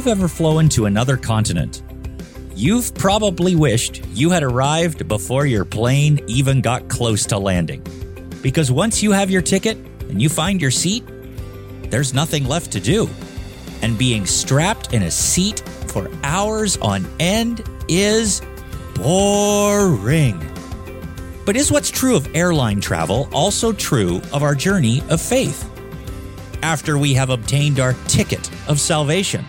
You've ever flown to another continent, you've probably wished you had arrived before your plane even got close to landing. Because once you have your ticket and you find your seat, there's nothing left to do. And being strapped in a seat for hours on end is boring. But is what's true of airline travel also true of our journey of faith? After we have obtained our ticket of salvation,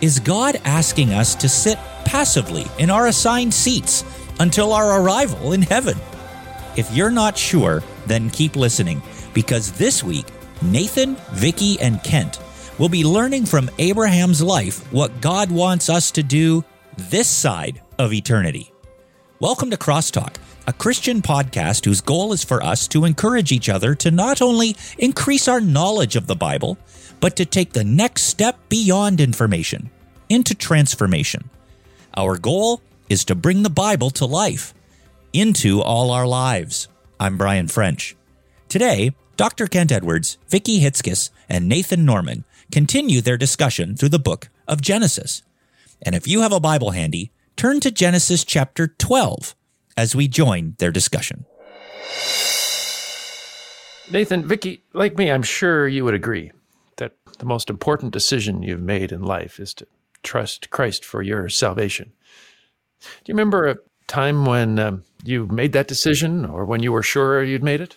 is God asking us to sit passively in our assigned seats until our arrival in heaven? If you're not sure, then keep listening because this week, Nathan, Vicki, and Kent will be learning from Abraham's life what God wants us to do this side of eternity. Welcome to Crosstalk, a Christian podcast whose goal is for us to encourage each other to not only increase our knowledge of the Bible, but to take the next step beyond information into transformation. Our goal is to bring the Bible to life into all our lives. I'm Brian French. Today, Dr. Kent Edwards, Vicki Hitzges, and Nathan Norman continue their discussion through the book of Genesis. And if you have a Bible handy, turn to Genesis chapter 12 as we join their discussion. Nathan, Vicki, like me, I'm sure you would agree that the most important decision you've made in life is to trust Christ for your salvation. Do you remember a time when um, you made that decision or when you were sure you'd made it?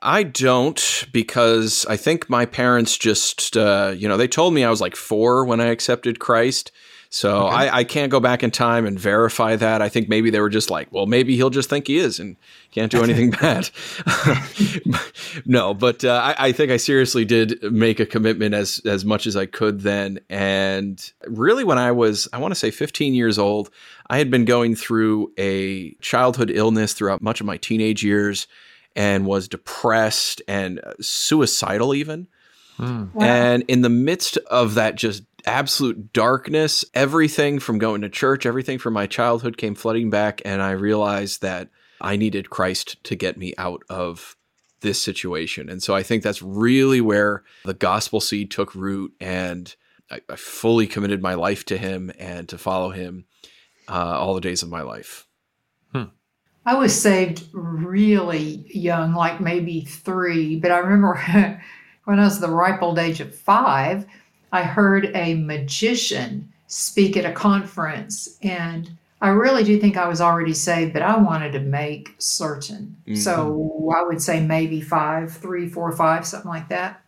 I don't because I think my parents just, uh, you know, they told me I was like four when I accepted Christ. So okay. I, I, can't go back in time and verify that. I think maybe they were just like, well, maybe he'll just think he is and can't do anything bad. no, but uh, I, I, think I seriously did make a commitment as as much as I could then. And really, when I was, I want to say 15 years old, I had been going through a childhood illness throughout much of my teenage years and was depressed and uh, suicidal even. Mm. Wow. And in the midst of that just absolute darkness. Everything from going to church, everything from my childhood came flooding back. And I realized that I needed Christ to get me out of this situation. And so I think that's really where the gospel seed took root. And I, I fully committed my life to him and to follow him uh, all the days of my life. Hmm. I was saved really young, like maybe three, but I remember when I was the ripe old age of five, I heard a magician speak at a conference, and I really do think I was already saved, but I wanted to make certain. Mm-hmm. So I would say maybe five, three, four, five, something like that.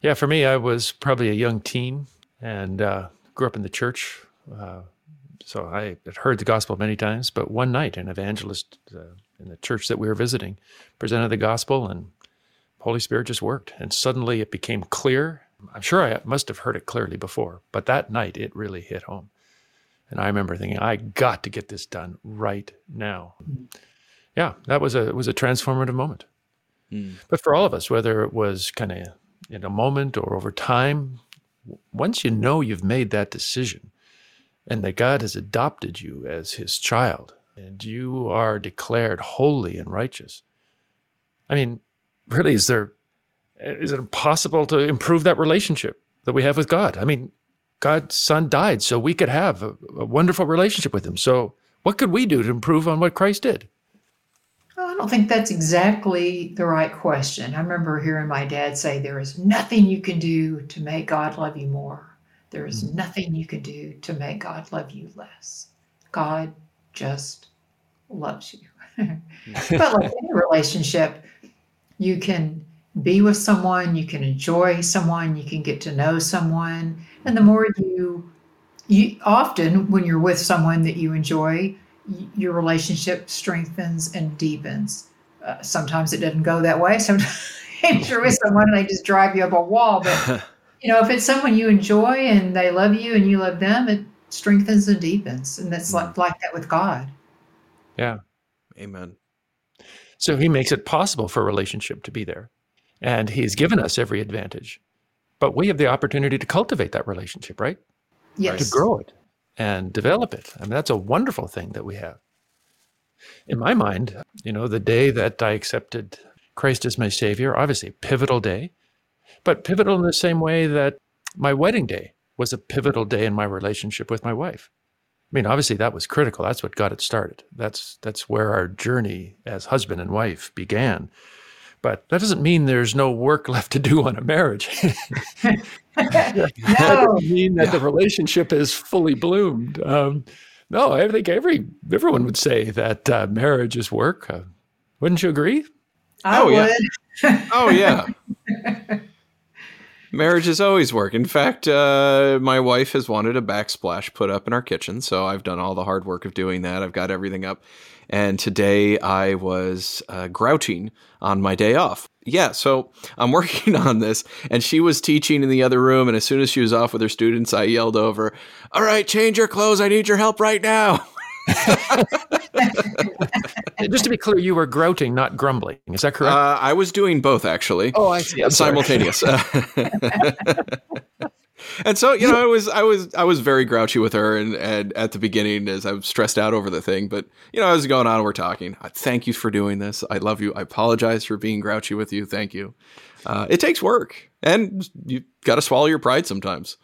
Yeah, for me, I was probably a young teen and uh, grew up in the church. Uh, so I had heard the gospel many times, but one night an evangelist uh, in the church that we were visiting presented the gospel, and Holy Spirit just worked. And suddenly it became clear I'm sure I must have heard it clearly before, but that night it really hit home. And I remember thinking, I got to get this done right now. Yeah, that was a was a transformative moment. Mm. But for all of us, whether it was kind of in a moment or over time, once you know you've made that decision and that God has adopted you as his child and you are declared holy and righteous. I mean, really, is there is it impossible to improve that relationship that we have with God? I mean, God's son died so we could have a, a wonderful relationship with him. So, what could we do to improve on what Christ did? I don't think that's exactly the right question. I remember hearing my dad say, There is nothing you can do to make God love you more. There is mm-hmm. nothing you can do to make God love you less. God just loves you. but like any relationship, you can be with someone, you can enjoy someone, you can get to know someone. And the more you, you often when you're with someone that you enjoy, your relationship strengthens and deepens. Uh, sometimes it doesn't go that way. Sometimes you're with someone and they just drive you up a wall. But you know, if it's someone you enjoy and they love you and you love them, it strengthens and deepens. And that's like, like that with God. Yeah. Amen. So he makes it possible for a relationship to be there. And he's given us every advantage. But we have the opportunity to cultivate that relationship, right? Yes. To grow it and develop it. I mean, that's a wonderful thing that we have. In my mind, you know, the day that I accepted Christ as my Savior, obviously pivotal day, but pivotal in the same way that my wedding day was a pivotal day in my relationship with my wife. I mean, obviously that was critical. That's what got it started. That's that's where our journey as husband and wife began. But that doesn't mean there's no work left to do on a marriage. that doesn't mean that the relationship is fully bloomed. Um, no, I think every everyone would say that uh, marriage is work. Uh, wouldn't you agree? I Oh, would. yeah. Oh yeah. Marriage is always work. In fact, uh, my wife has wanted a backsplash put up in our kitchen, so I've done all the hard work of doing that. I've got everything up, and today I was uh, grouting on my day off. Yeah, so I'm working on this, and she was teaching in the other room, and as soon as she was off with her students, I yelled over, "All right, change your clothes. I need your help right now." Just to be clear, you were grouting, not grumbling. Is that correct? Uh, I was doing both actually. oh, I see. I'm simultaneous. and so, you know, I was I was I was very grouchy with her and, and at the beginning as I was stressed out over the thing, but you know, as going on, we're talking. I thank you for doing this. I love you. I apologize for being grouchy with you. Thank you. Uh, it takes work, and you got to swallow your pride sometimes.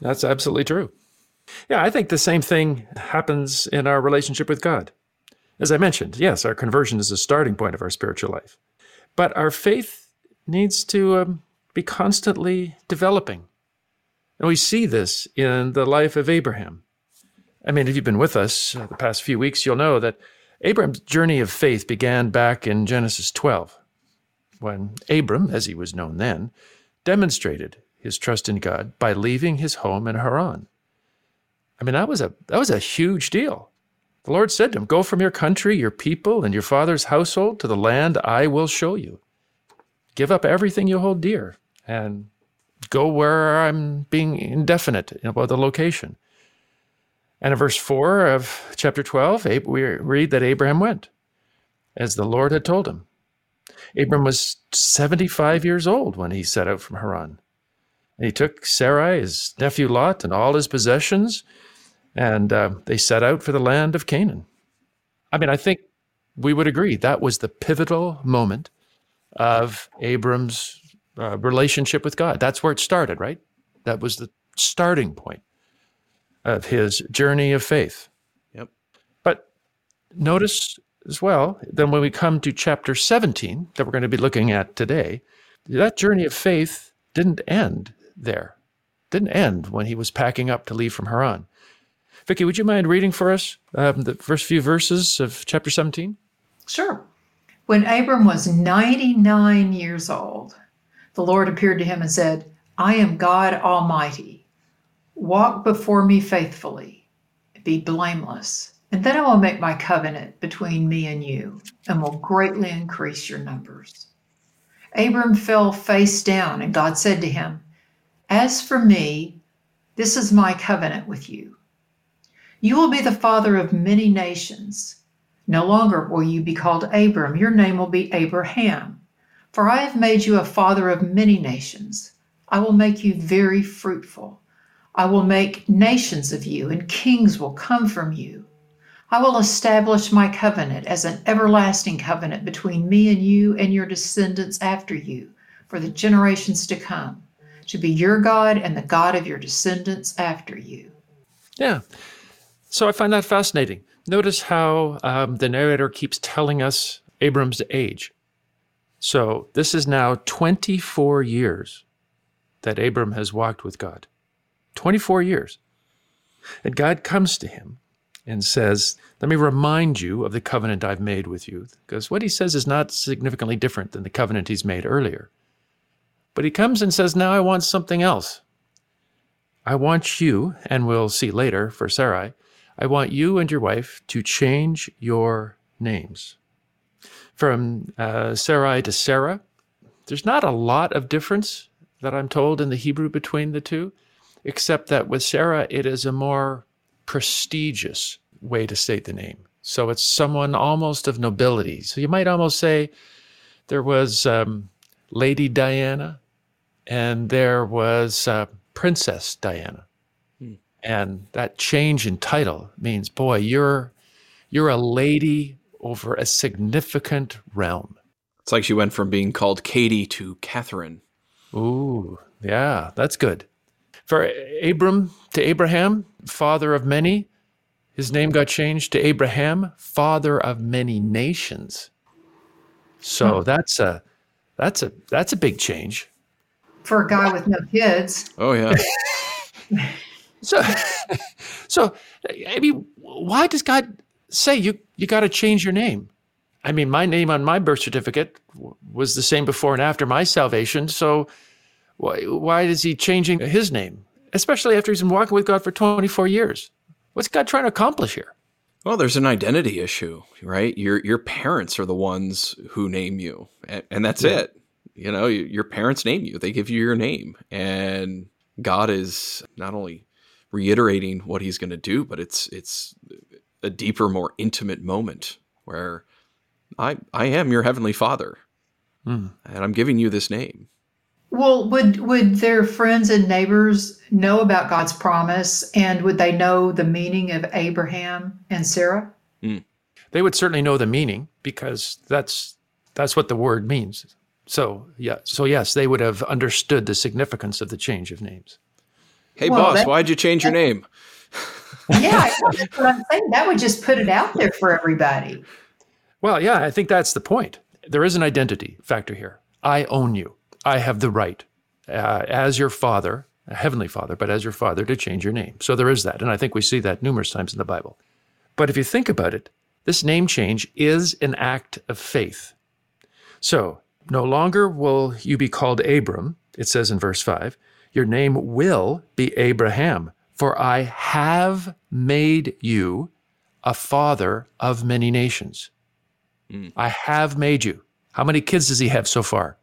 That's absolutely true. Yeah, I think the same thing happens in our relationship with God. As I mentioned, yes, our conversion is a starting point of our spiritual life, but our faith needs to um, be constantly developing. And we see this in the life of Abraham. I mean, if you've been with us uh, the past few weeks, you'll know that Abraham's journey of faith began back in Genesis 12, when Abram, as he was known then, demonstrated his trust in God by leaving his home in Haran. I mean, that was a that was a huge deal. The Lord said to him, Go from your country, your people, and your father's household to the land I will show you. Give up everything you hold dear and go where I'm being indefinite about the location. And in verse 4 of chapter 12, we read that Abraham went, as the Lord had told him. Abram was 75 years old when he set out from Haran. And he took Sarai, his nephew Lot, and all his possessions, and uh, they set out for the land of Canaan. I mean, I think we would agree that was the pivotal moment of Abram's uh, relationship with God. That's where it started, right? That was the starting point of his journey of faith. Yep. But notice as well, then when we come to chapter 17 that we're going to be looking at today, that journey of faith didn't end there. Didn't end when he was packing up to leave from Haran. Vicki, would you mind reading for us um, the first few verses of chapter 17? Sure. When Abram was 99 years old, the Lord appeared to him and said, I am God Almighty. Walk before me faithfully, be blameless, and then I will make my covenant between me and you, and will greatly increase your numbers. Abram fell face down, and God said to him, As for me, this is my covenant with you. You will be the father of many nations. No longer will you be called Abram, your name will be Abraham. For I have made you a father of many nations. I will make you very fruitful. I will make nations of you, and kings will come from you. I will establish my covenant as an everlasting covenant between me and you and your descendants after you for the generations to come, to be your God and the God of your descendants after you. Yeah. So I find that fascinating. Notice how um, the narrator keeps telling us Abram's age. So this is now 24 years that Abram has walked with God. 24 years. And God comes to him and says, Let me remind you of the covenant I've made with you. Because what he says is not significantly different than the covenant he's made earlier. But he comes and says, Now I want something else. I want you, and we'll see later for Sarai, I want you and your wife to change your names. From uh, Sarai to Sarah, there's not a lot of difference that I'm told in the Hebrew between the two, except that with Sarah, it is a more prestigious way to state the name. So it's someone almost of nobility. So you might almost say there was um, Lady Diana and there was uh, Princess Diana. And that change in title means, boy, you're you're a lady over a significant realm. It's like she went from being called Katie to Catherine. Ooh, yeah, that's good. For Abram to Abraham, father of many, his name got changed to Abraham, father of many nations. So hmm. that's a that's a that's a big change. For a guy with no kids. Oh yeah. So so I mean, why does God say you you got to change your name? I mean, my name on my birth certificate w- was the same before and after my salvation. So why, why is he changing his name? Especially after he's been walking with God for 24 years. What's God trying to accomplish here? Well, there's an identity issue, right? Your your parents are the ones who name you, and, and that's Yeah. it. You know, your parents name you; they give you your name, and God is not only reiterating what He's going to do, but it's it's a deeper, more intimate moment where I I am your heavenly Father, Hmm. and I'm giving you this name. Well, would would their friends and neighbors know about God's promise, and would they know the meaning of Abraham and Sarah? They would certainly know the meaning because that's that's what the word means. So yeah, so yes, they would have understood the significance of the change of names. Hey, Well, boss, that- why'd you change your name? Yeah, that's what I'm saying. That would just put it out there for everybody. Well, yeah, I think that's the point. There is an identity factor here. I own you. I have the right, uh, as your father, heavenly father, but as your father, to change your name. So there is that. And I think we see that numerous times in the Bible. But if you think about it, this name change is an act of faith. So no longer will you be called Abram, it says in verse 5. Your name will be Abraham, for I have made you a father of many nations. Hmm. I have made you. How many kids does he have so far?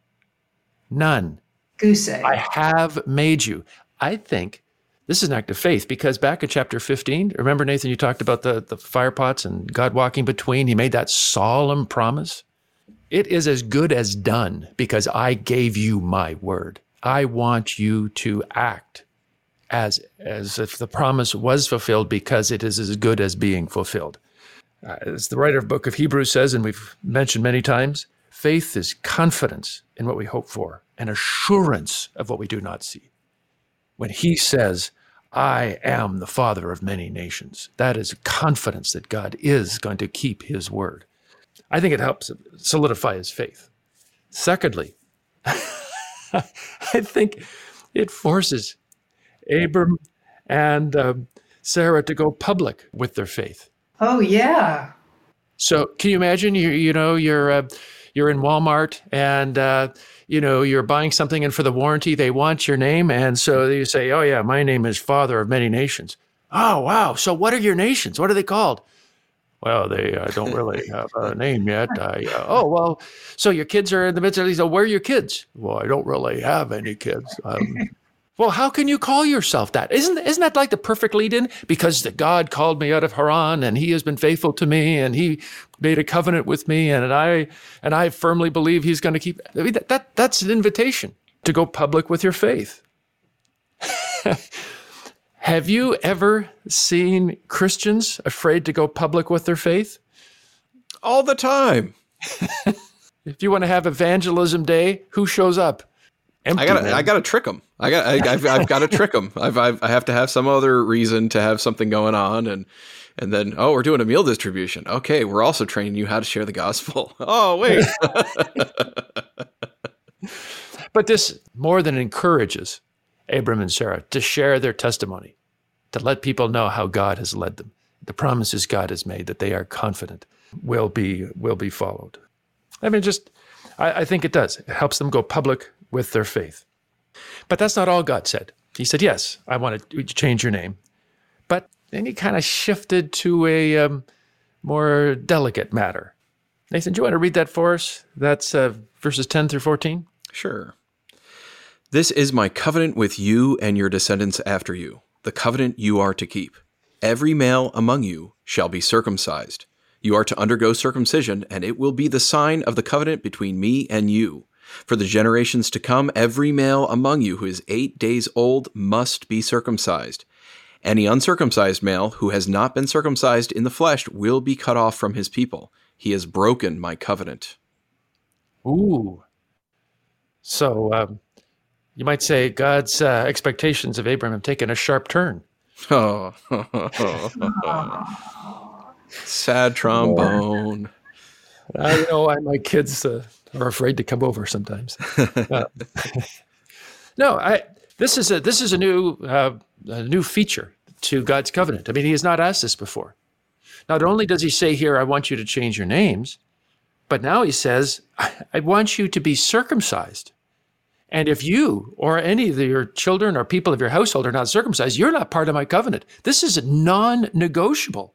None. Goose egg. I have made you. I think this is an act of faith because back in chapter 15, remember, Nathan, you talked about the, the fire pots and God walking between. He made that solemn promise. It is as good as done because I gave you my word. I want you to act as, as if the promise was fulfilled because it is as good as being fulfilled. Uh, as the writer of the book of Hebrews says, and we've mentioned many times, faith is confidence in what we hope for and assurance of what we do not see. When he says, I am the father of many nations, that is confidence that God is going to keep his word. I think it helps solidify his faith. Secondly, I think it forces Abram and um, Sarah to go public with their faith. oh yeah. So can you imagine you you know you're uh, you're in Walmart and uh, you know you're buying something and for the warranty they want your name and so you say oh yeah my name is father of many nations. Oh wow so what are your nations what are they called? Well they uh, don't really have a name yet. I, uh, oh well so your kids are in the midst of these. Oh, where are your kids? Well I don't really have any kids. Um, well, how can you call yourself that? Isn't isn't that like the perfect lead-in? Because the God called me out of Haran, and He has been faithful to me, and He made a covenant with me, and and I and I firmly believe He's going to keep. I mean, that, that that's an invitation to go public with your faith. Have you ever seen Christians afraid to go public with their faith? All the time. If you want to have evangelism day, who shows up? Empty I got men. I got to trick them. I got I, I've, I've got to trick them. I've, I've I have to have some other reason to have something going on, and and then oh, we're doing a meal distribution. Okay, we're also training you how to share the gospel. Oh wait, But this more than encourages Abram and Sarah to share their testimony, to let people know how God has led them, the promises God has made that they are confident will be will be followed. I mean, just I, I think it does. It helps them go public with their faith. But that's not all God said. He said, "Yes, I want to change your name," but then he kind of shifted to a um, more delicate matter. Nathan, do you want to read that for us? That's uh, verses ten through fourteen. sure. This is my covenant with you and your descendants after you, the covenant you are to keep. Every male among you shall be circumcised. You are to undergo circumcision, and it will be the sign of the covenant between me and you. For the generations to come, every male among you who is eight days old must be circumcised. Any uncircumcised male who has not been circumcised in the flesh will be cut off from his people. He has broken my covenant. Ooh. So, um, You might say God's uh, expectations of Abraham have taken a sharp turn. Oh, sad trombone. I know, I, my kids uh, are afraid to come over sometimes. Uh, no, I. This is a this is a new uh, a new feature to God's covenant. I mean, He has not asked this before. Not only does He say here, "I want you to change your names," but now He says, "I want you to be circumcised." And if you or any of your children or people of your household are not circumcised, you're not part of my covenant. This is non negotiable.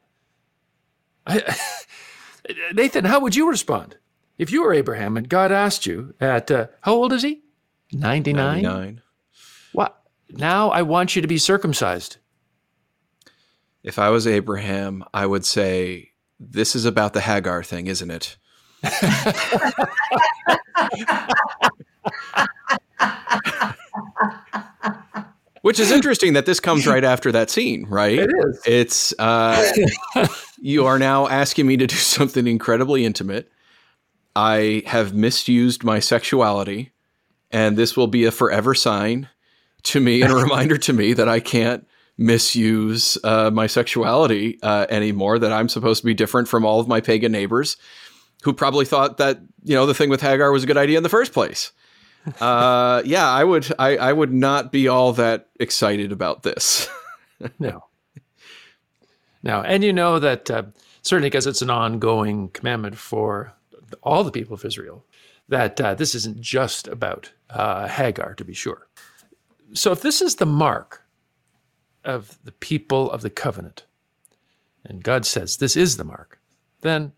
Nathan, how would you respond if you were Abraham and God asked you at, uh, how old is he? 99? 99. What? Now I want you to be circumcised. If I was Abraham, I would say, This is about the Hagar thing, isn't it? Which is interesting that this comes right after that scene, right? It is. It's uh, you are now asking me to do something incredibly intimate. I have misused my sexuality, and this will be a forever sign to me and a reminder to me that I can't misuse uh, my sexuality uh, anymore. That I'm supposed to be different from all of my pagan neighbors, who probably thought that you know the thing with Hagar was a good idea in the first place uh, yeah, I would. I, I would not be all that excited about this. no, no, and you know that uh, certainly because it's an ongoing commandment for all the people of Israel that uh, this isn't just about uh, Hagar, to be sure. So, if this is the mark of the people of the covenant, and God says this is the mark, then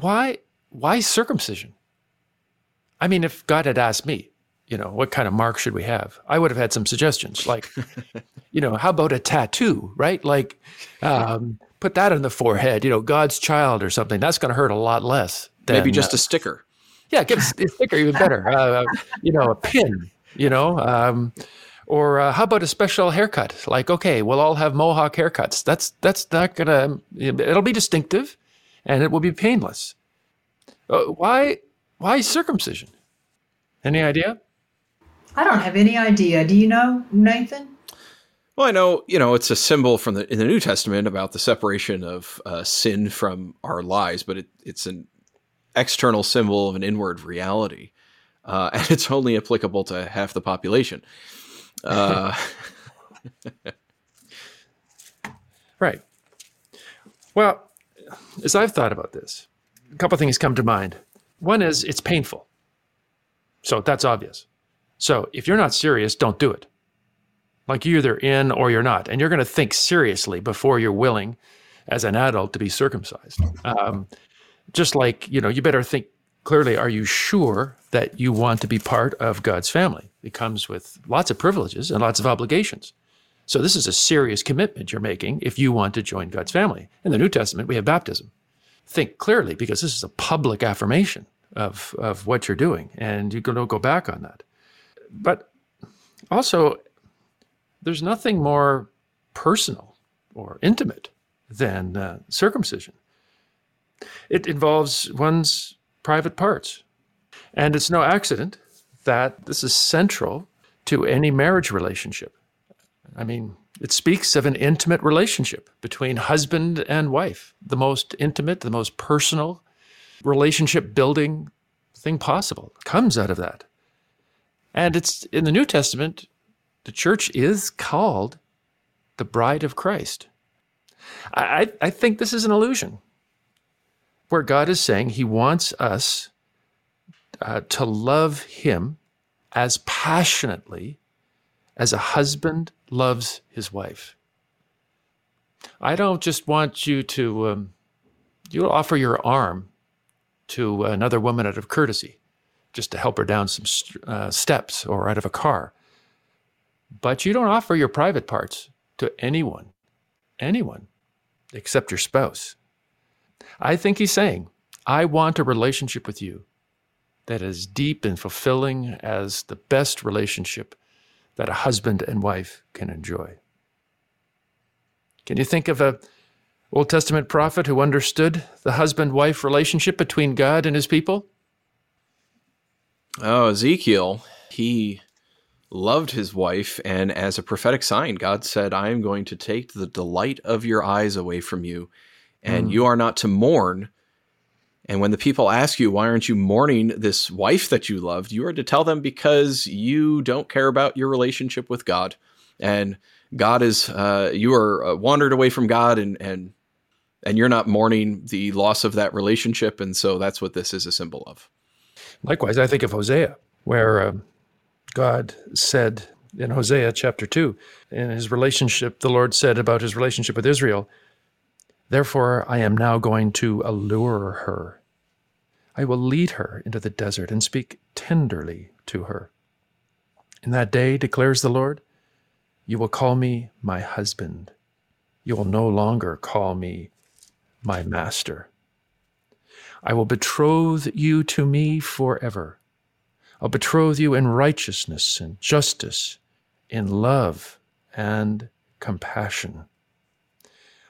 why why circumcision? I mean, if God had asked me, you know, what kind of mark should we have? I would have had some suggestions, like, you know, how about a tattoo, right? Like, um, put that on the forehead, you know, God's child or something. That's going to hurt a lot less. Than, Maybe just uh, a sticker. Yeah, get a sticker even better. Uh, you know, a pin. You know, um, or uh, how about a special haircut? Like, okay, we'll all have mohawk haircuts. That's that's not gonna. It'll be distinctive, and it will be painless. Uh, why why circumcision? Any idea? I don't have any idea. Do you know, Nathan? Well, I know, you know, it's a symbol from the in the New Testament about the separation of uh, sin from our lives, but it, it's an external symbol of an inward reality, uh, and it's only applicable to half the population. Uh, right. Well, as I've thought about this, a couple things come to mind. One is it's painful. So that's obvious. So if you're not serious, don't do it. Like you're either in or you're not. And you're going to think seriously before you're willing as an adult to be circumcised. Um, just like, you know, you better think clearly are you sure that you want to be part of God's family? It comes with lots of privileges and lots of obligations. So this is a serious commitment you're making if you want to join God's family. In the New Testament, we have baptism think clearly because this is a public affirmation of, of what you're doing and you don't go back on that. But also, there's nothing more personal or intimate than uh, circumcision. It involves one's private parts. And it's no accident that this is central to any marriage relationship. I mean, it speaks of an intimate relationship between husband and wife, the most intimate, the most personal relationship building thing possible comes out of that. And it's in the New Testament, the church is called the bride of Christ. I, I think this is an illusion where God is saying he wants us uh, to love him as passionately as a husband loves his wife. I don't just want you to um, you offer your arm to another woman out of courtesy, just to help her down some uh, steps or out of a car. But you don't offer your private parts to anyone, anyone, except your spouse. I think he's saying, I want a relationship with you that is deep and fulfilling as the best relationship that a husband and wife can enjoy. Can you think of a Old Testament prophet who understood the husband wife relationship between God and his people? Oh, Ezekiel. He loved his wife. And as a prophetic sign, God said, I am going to take the delight of your eyes away from you, and mm. you are not to mourn. And when the people ask you, why aren't you mourning this wife that you loved? You are to tell them because you don't care about your relationship with God. And God is, uh, you are uh, wandered away from God and, and, and you're not mourning the loss of that relationship. And so that's what this is a symbol of. Likewise, I think of Hosea, where um, God said in Hosea chapter 2, in his relationship, the Lord said about his relationship with Israel, Therefore I am now going to allure her. I will lead her into the desert and speak tenderly to her. In that day, declares the Lord, you will call me my husband. You will no longer call me my master. I will betroth you to me forever. I'll betroth you in righteousness and justice, in love and compassion.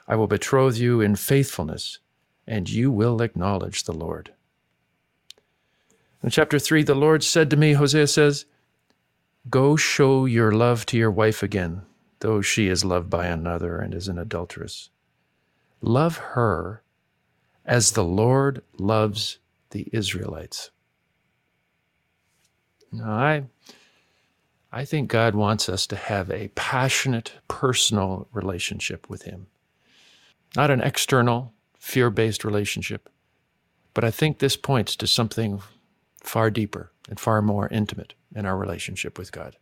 I will betroth you in faithfulness, and you will acknowledge the Lord. In chapter 3, the Lord said to me, Hosea says, Go show your love to your wife again, though she is loved by another and is an adulteress. Love her as the Lord loves the Israelites. Now, I, I think God wants us to have a passionate, personal relationship with Him, not an external, fear based relationship. But I think this points to something far deeper and far more intimate in our relationship with God.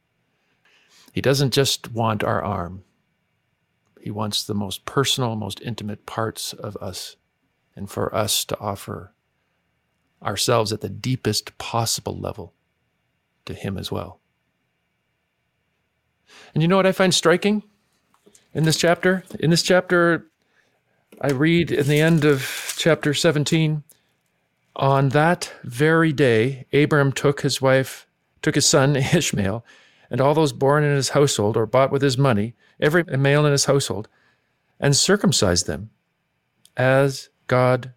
He doesn't just want our arm, He wants the most personal, most intimate parts of us and for us to offer ourselves at the deepest possible level to Him as well. And you know what I find striking in this chapter? In this chapter, I read in the end of chapter 17 on that very day, Abram took his wife, took his son Ishmael, and all those born in his household or bought with his money, every male in his household, and circumcised them as God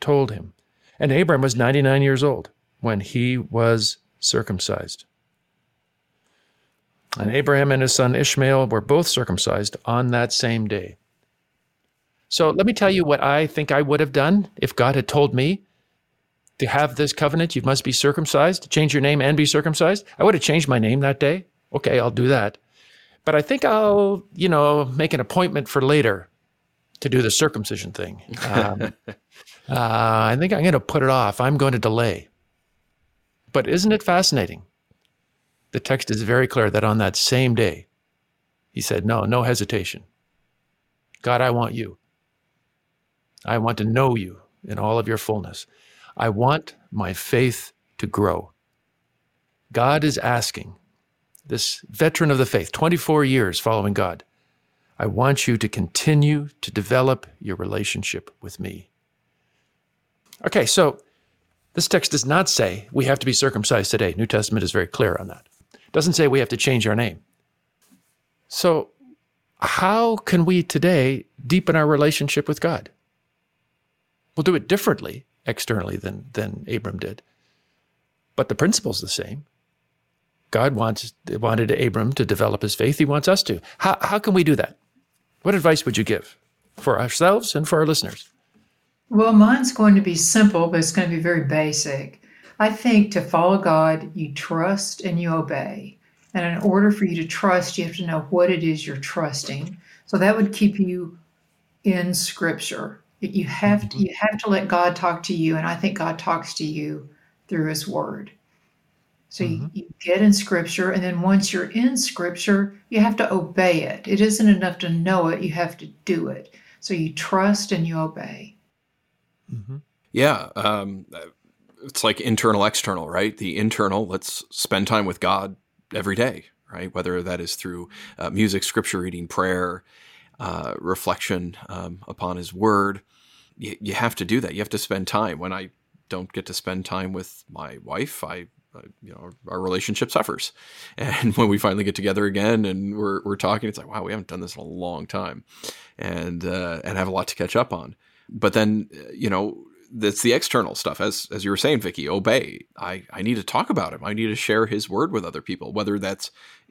told him. And Abram was 99 years old when he was circumcised. And Abraham and his son Ishmael were both circumcised on that same day. So let me tell you what I think I would have done if God had told me to have this covenant, you must be circumcised, to change your name and be circumcised. I would have changed my name that day. Okay, I'll do that. But I think I'll, you know, make an appointment for later to do the circumcision thing. Um, uh, I think I'm going to put it off. I'm going to delay. But isn't it fascinating? The text is very clear that on that same day, he said, No, no hesitation. God, I want you. I want to know you in all of your fullness. I want my faith to grow. God is asking this veteran of the faith, 24 years following God, I want you to continue to develop your relationship with me. Okay, so this text does not say we have to be circumcised today. New Testament is very clear on that. It doesn't say we have to change our name. So, how can we today deepen our relationship with God? We'll do it differently externally than, than Abram did. But the principle's the same. God wants, wanted Abram to develop his faith. He wants us to. How, how can we do that? What advice would you give for ourselves and for our listeners? Well, mine's going to be simple, but it's going to be very basic. I think to follow God, you trust and you obey. And in order for you to trust, you have to know what it is you're trusting. So that would keep you in Scripture. You have to, mm-hmm. you have to let God talk to you, and I think God talks to you through His Word. So mm-hmm. you, you get in Scripture, and then once you're in Scripture, you have to obey it. It isn't enough to know it; you have to do it. So you trust and you obey. Mm-hmm. Yeah, um, it's like internal, external, right? The internal, let's spend time with God every day, right? Whether that is through uh, music, scripture reading, prayer, uh, reflection um, upon His Word you, you have to do that. You have to spend time. When I don't get to spend time with my wife, I you know our relationship suffers and when we finally get together again and we're, we're talking it's like wow we haven't done this in a long time and uh, and have a lot to catch up on but then you know that's the external stuff. As as you were saying Vicki obey. I I need to talk about him. I need to share his word with other people whether that's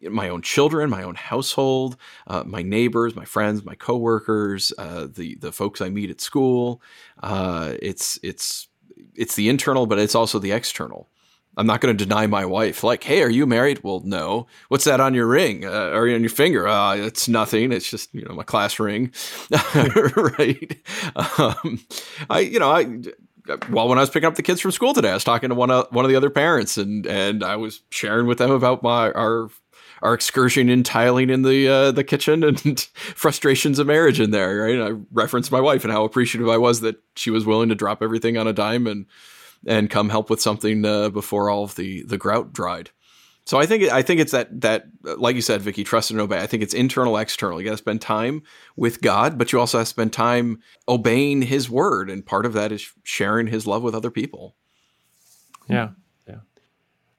my own children my own household uh, my neighbors my friends my coworkers uh, the the folks I meet at school. Uh, it's it's it's the internal but it's also the external I'm not going to deny my wife. Like, hey, are you married? Well, no. What's that on your ring uh, or on your finger? Uh, it's nothing. It's just you know my class ring, right? Um, I you know I well when I was picking up the kids from school today, I was talking to one of one of the other parents and and I was sharing with them about my our our excursion in tiling in the uh, the kitchen and frustrations of marriage in there. Right? I referenced my wife and how appreciative I was that she was willing to drop everything on a dime and and come help with something uh, before all of the the grout dried. So I think I think it's that that like you said, Vicki, trust and obey. I think it's internal, external. You got to spend time with God, but you also have to spend time obeying His word, and part of that is sharing His love with other people. Yeah, yeah.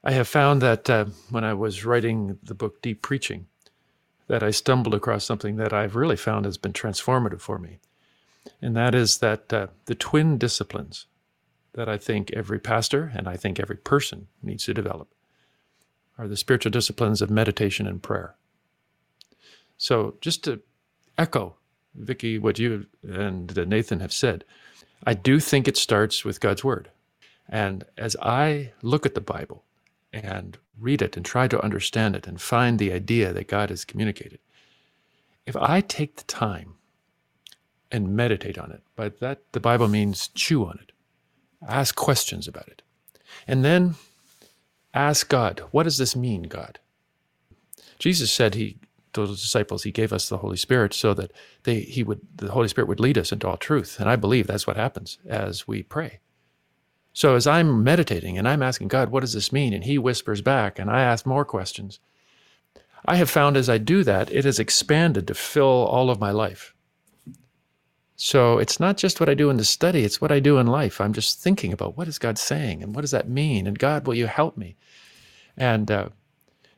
I have found that uh, when I was writing the book Deep Preaching, that I stumbled across something that I've really found has been transformative for me, and that is that uh, the twin disciplines that I think every pastor and I think every person needs to develop are the spiritual disciplines of meditation and prayer. So, just to echo, Vicki, what you and Nathan have said, I do think it starts with God's Word. And as I look at the Bible and read it and try to understand it and find the idea that God has communicated, if I take the time and meditate on it, by that the Bible means chew on it, Ask questions about it. And then ask God, what does this mean, God? Jesus said he told his disciples he gave us the Holy Spirit so that they he would the Holy Spirit would lead us into all truth. And I believe that's what happens as we pray. So as I'm meditating and I'm asking God, what does this mean? And he whispers back and I ask more questions. I have found as I do that, it has expanded to fill all of my life. So it's not just what I do in the study, it's what I do in life. I'm just thinking about what is God saying and what does that mean? And God, will you help me? And uh,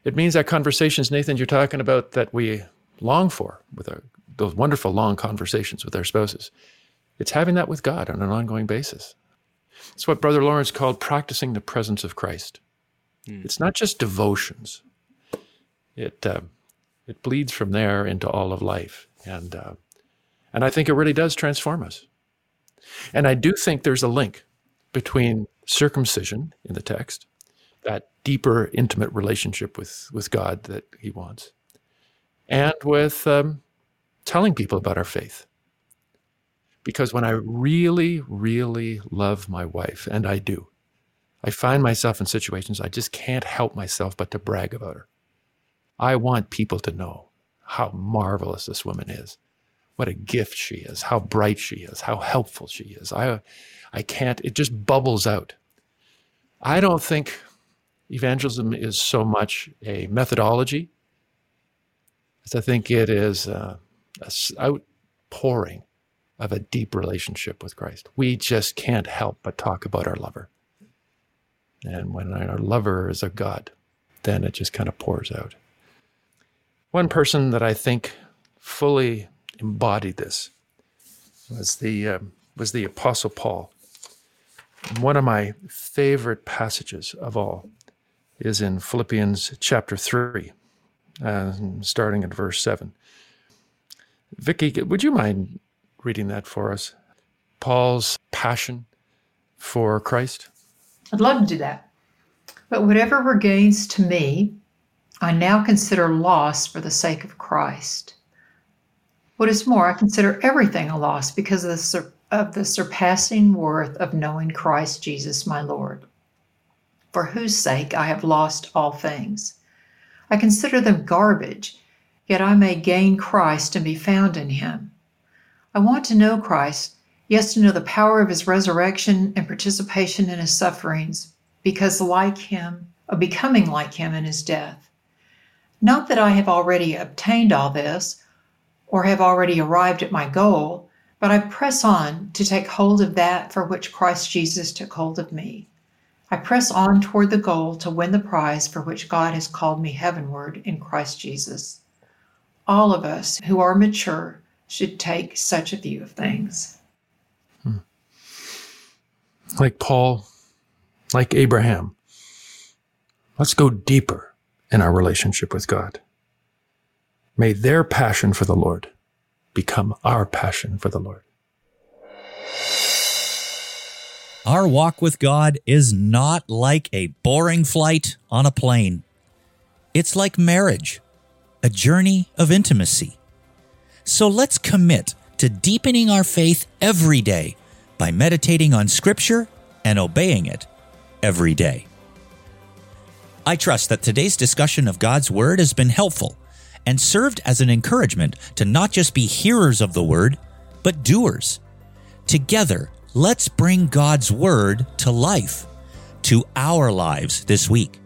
it means that conversations, Nathan, you're talking about that we long for with our, those wonderful long conversations with our spouses. It's having that with God on an ongoing basis. It's what Brother Lawrence called practicing the presence of Christ. Mm. It's not just devotions. It uh, it bleeds from there into all of life, and uh, and I think it really does transform us. And I do think there's a link between circumcision in the text, that deeper, intimate relationship with, with God that He wants, and with um, telling people about our faith. Because when I really, really love my wife, and I do, I find myself in situations I just can't help myself but to brag about her. I want people to know how marvelous this woman is what a gift she is, how bright she is, how helpful she is. I, I can't, it just bubbles out. I don't think evangelism is so much a methodology as I think it is uh, a, a outpouring of a deep relationship with Christ. We just can't help but talk about our lover. And when our lover is a God, then it just kind of pours out. One person that I think fully embodied this was the um, was the Apostle Paul. One of my favorite passages of all is in Philippians chapter three, uh, starting at verse seven. Vicki, would you mind reading that for us? Paul's passion for Christ. I'd love to do that. But whatever were gains to me, I now consider loss for the sake of Christ. What is more, I consider everything a loss because of the, sur- of the surpassing worth of knowing Christ Jesus my Lord, for whose sake I have lost all things. I consider them garbage, yet I may gain Christ and be found in him. I want to know Christ, yes, to know the power of his resurrection and participation in his sufferings, because like him, of becoming like him in his death. Not that I have already obtained all this or have already arrived at my goal, but I press on to take hold of that for which Christ Jesus took hold of me. I press on toward the goal to win the prize for which God has called me heavenward in Christ Jesus. All of us who are mature should take such a view of things. Hmm. like Paul, like Abraham. Let's go deeper in our relationship with God. May their passion for the Lord become our passion for the Lord. Our walk with God is not like a boring flight on a plane. It's like marriage, a journey of intimacy. So let's commit to deepening our faith every day by meditating on Scripture and obeying it every day. I trust that today's discussion of God's Word has been helpful and served as an encouragement to not just be hearers of the Word, but doers. Together, let's bring God's Word to life, to our lives this week.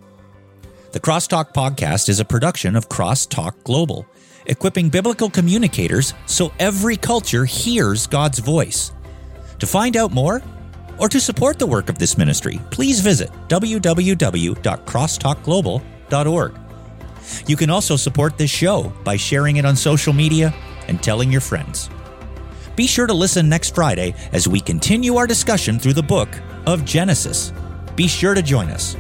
The Crosstalk Podcast is a production of Crosstalk Global, equipping biblical communicators so every culture hears God's voice. To find out more, or to support the work of this ministry, please visit www.crosstalkglobal.org. You can also support this show by sharing it on social media and telling your friends. Be sure to listen next Friday as we continue our discussion through the book of Genesis. Be sure to join us.